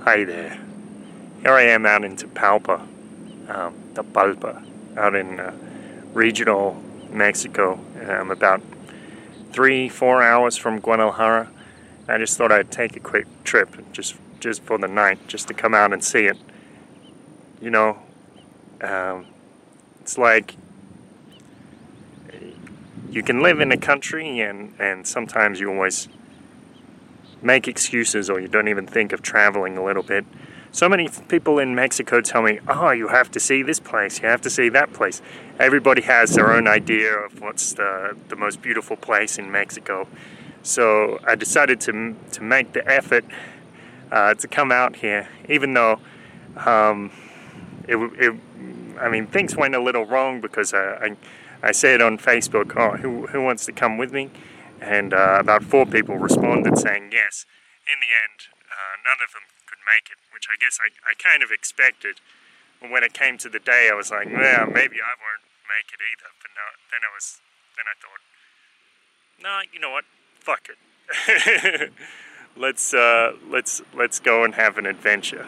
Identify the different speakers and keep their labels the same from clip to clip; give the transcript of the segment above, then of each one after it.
Speaker 1: Hi there. Here I am out in Tapalpa, um, Tapalpa, out in uh, regional Mexico. I'm about three, four hours from Guadalajara. I just thought I'd take a quick trip, just just for the night, just to come out and see it. You know, um, it's like you can live in a country and, and sometimes you always make excuses or you don't even think of traveling a little bit. So many people in Mexico tell me, oh, you have to see this place, you have to see that place. Everybody has their own idea of what's the, the most beautiful place in Mexico. So I decided to, to make the effort uh, to come out here, even though um, it, it, I mean, things went a little wrong because I, I, I said on Facebook, oh, who, who wants to come with me? And uh, about four people responded saying yes. In the end, uh, none of them could make it, which I guess I, I kind of expected. When it came to the day, I was like, well, maybe I won't make it either. But no, then I was, then I thought, no, you know what? Fuck it. let's uh, let's let's go and have an adventure.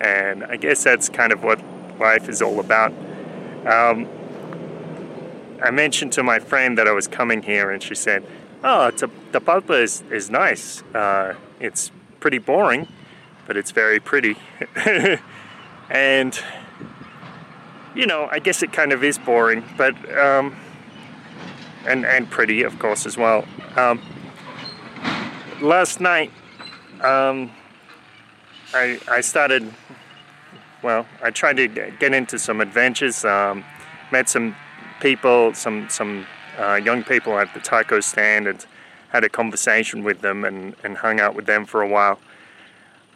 Speaker 1: And I guess that's kind of what life is all about. Um, I mentioned to my friend that I was coming here, and she said, Oh, Tapalpa is, is nice. Uh, it's pretty boring, but it's very pretty. and, you know, I guess it kind of is boring, but, um, and, and pretty, of course, as well. Um, last night, um, I, I started, well, I tried to get into some adventures, um, met some people, some, some uh, young people at the taco stand and had a conversation with them and, and hung out with them for a while.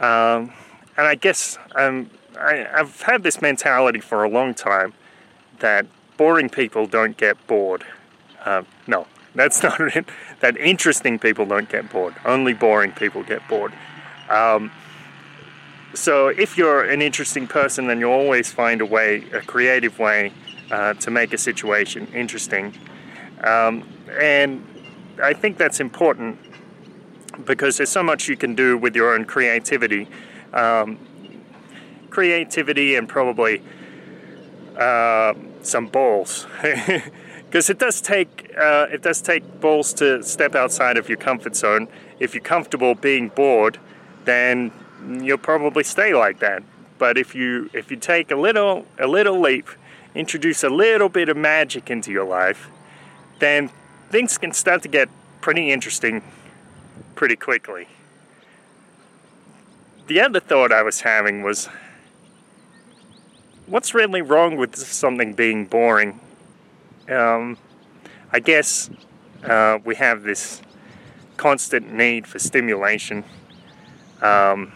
Speaker 1: Um, and I guess um, I, I've had this mentality for a long time that boring people don't get bored. Uh, no, that's not it. That interesting people don't get bored. Only boring people get bored. Um, so if you're an interesting person, then you'll always find a way, a creative way, uh, to make a situation interesting um, and I think that's important because there's so much you can do with your own creativity. Um, creativity and probably uh, some balls. Because it does take uh, it does take balls to step outside of your comfort zone. If you're comfortable being bored, then you'll probably stay like that. But if you if you take a little a little leap, introduce a little bit of magic into your life, then things can start to get pretty interesting pretty quickly. The other thought I was having was what's really wrong with something being boring? Um, I guess uh, we have this constant need for stimulation, um,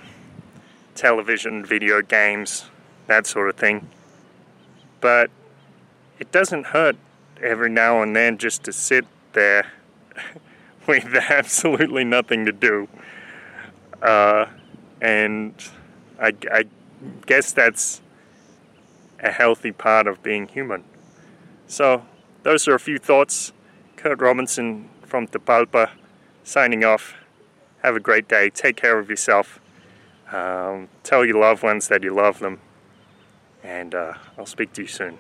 Speaker 1: television, video games, that sort of thing. But it doesn't hurt every now and then just to sit there with absolutely nothing to do. Uh, and I, I guess that's a healthy part of being human. So, those are a few thoughts. Kurt Robinson from Tapalpa signing off. Have a great day. Take care of yourself. Um, tell your loved ones that you love them. And uh, I'll speak to you soon.